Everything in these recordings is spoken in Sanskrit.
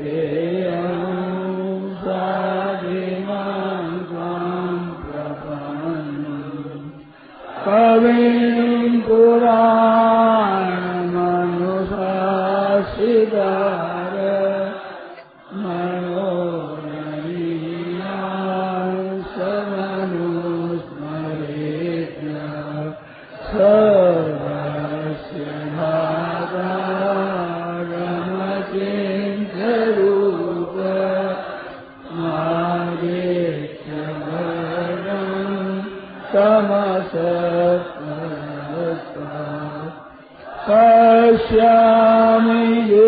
Yeah. عليه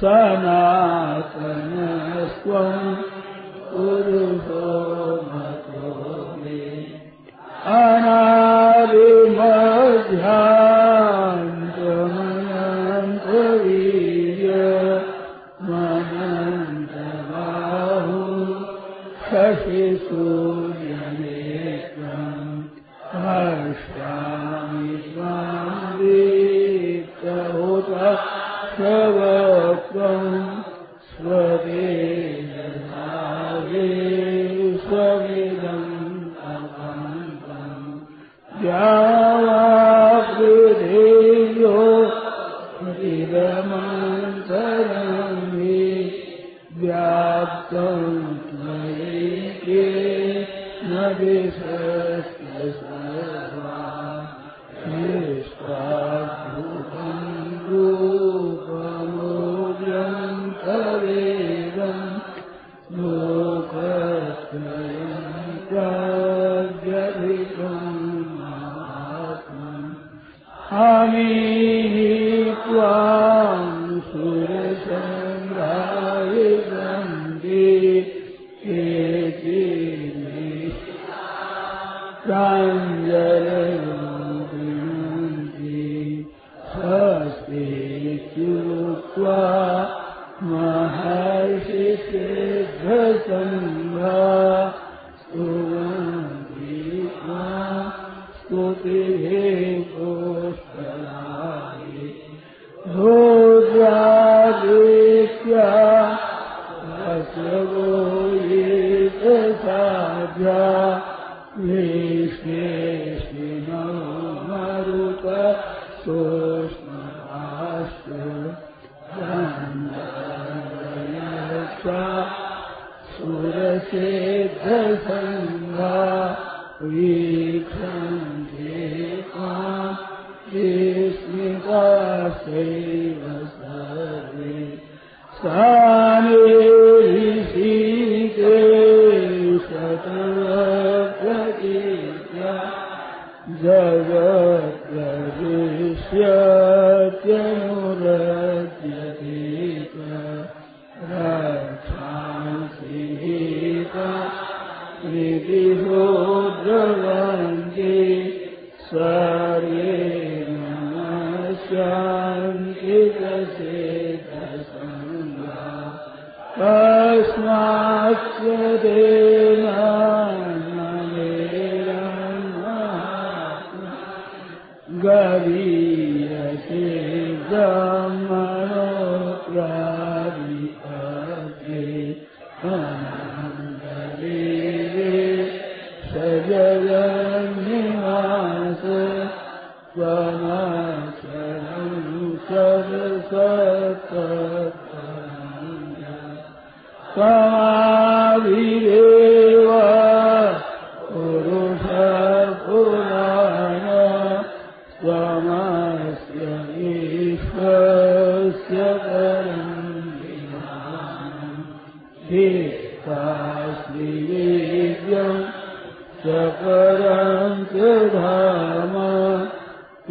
sana نبي Senin 谁 Dhamma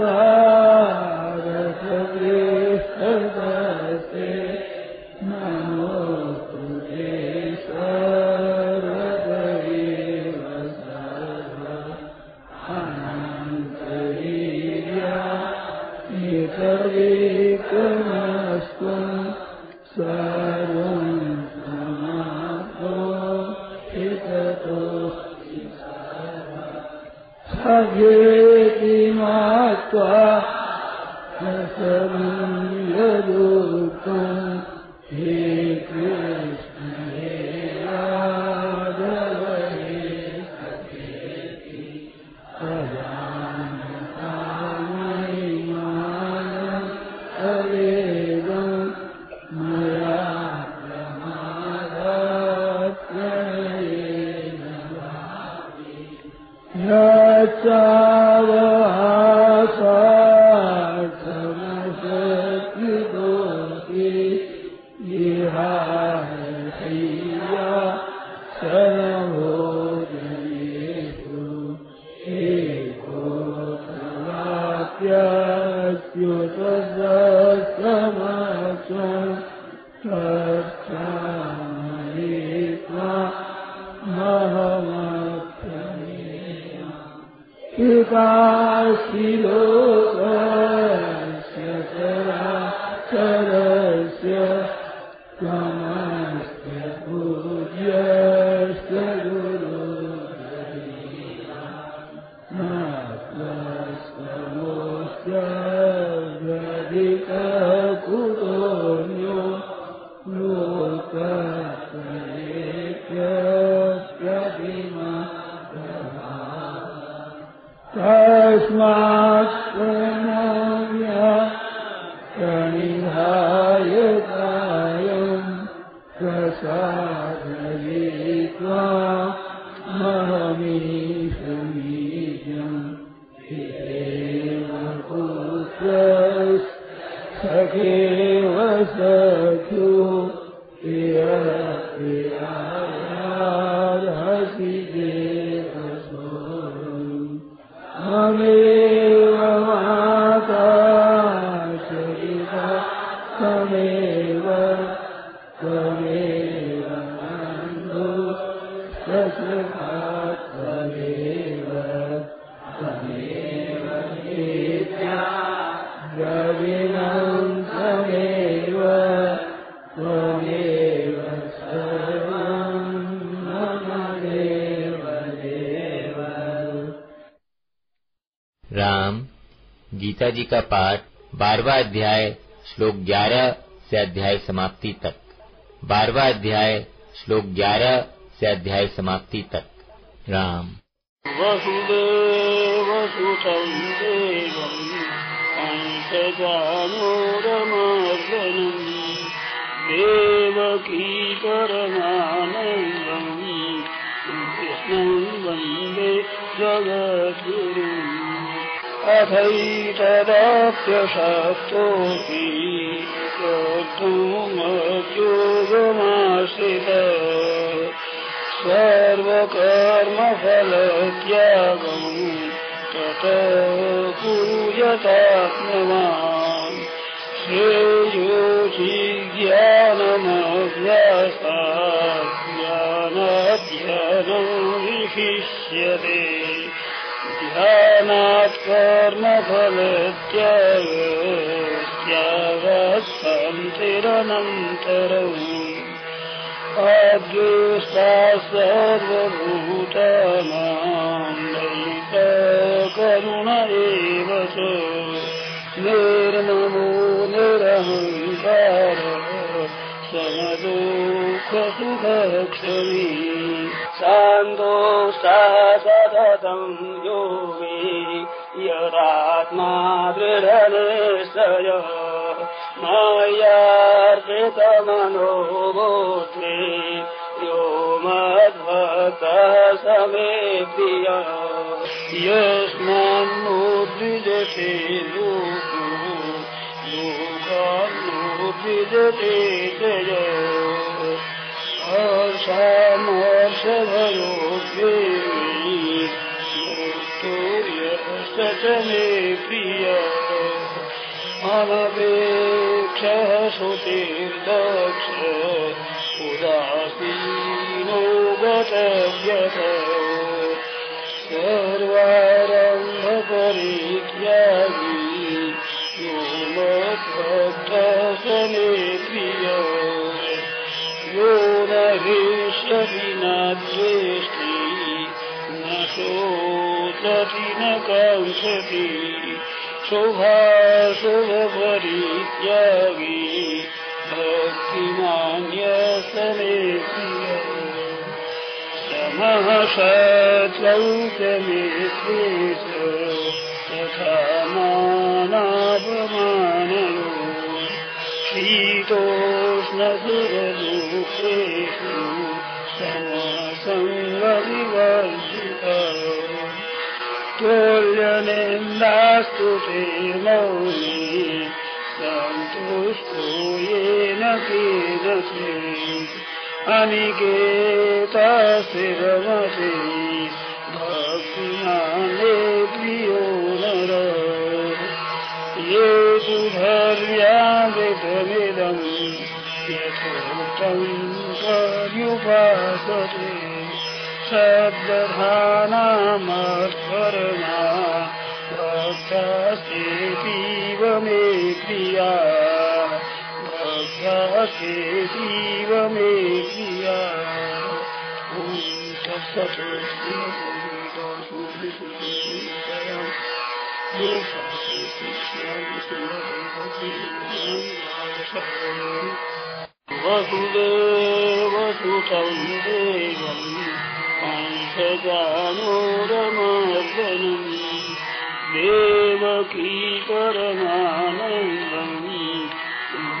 حتى Sita Siloka महमीशमीजम् हेव राम, गीता जी का पाठ बारवा अध्याय, श्लोक ग्यारह से अध्याय समाप्ति तक। बारवा अध्याय, श्लोक ग्यारह से अध्याय समाप्ति तक। राम। देवम् कृष्णं वंदे जगद्गुरुम्। अथैतदाप्यशास्त्रोऽपि कर्तुमद्योगमाश्रित सर्वकर्मफलत्यागम् तत पूयतात्मवान् श्रेयोषि ज्ञानमभ्यासात् ज्ञानाध्ययनं विशिष्यते नात् कर्मफलत्यरनन्तरम् अदृष्टा सर्वभूतमान्दकरुण एव च। निरनमो निरङ्कार समदुःखसुखक्षमी सान्दोषा सततं योगी यदात्मा दृढनिश्चय मय्यार्पितमनो भूत्वे यो मद्भक्तः समे प्रिय यस्मान्नो लोकान्नो द्विजते जय हर्षामर्षभयोद्वेगी मुक्तो यश्च च मे प्रिय। अनपेक्षः श्रुतिर्दक्ष उदासीनो गतव्यथ सर्वारम्भपरित्यागी यो मद्भक्तः स मे प्रिय यो न हृष्यति न द्वेष्टि न शोचति न काङ्क्षति शुभाशुभपरित्यागी भक्तिमान्यसमे प्रिय। समः शत्वौ शीतोष्णसुरदुःखेषु समसङ्गविवर्जिता तुल्यनिन्दास्तु ते मौनी सन्तुष्टो येन केनचित् अनिकेतस्थिरमसि कविङ्कर्युपासते शब्दधानामस्मरणा भक्तास्तेतीव मे प्रिया भक्तास्तेतीव मे प्रिया ॐ तत्सत् Thank you. वसुदेवसुतं देवम् अंशजानोरमर्दनम् देवकी परमानन्दम्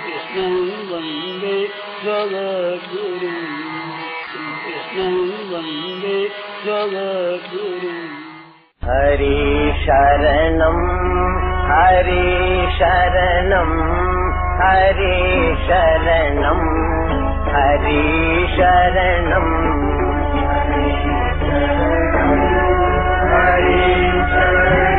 कृष्णं वन्दे जगद्गुरुम् कृष्णं वन्दे जगद्गुरुम् हरि शरणम् हरि शरणम् हरि शरणम् हरि शरणम् हरि शरणम्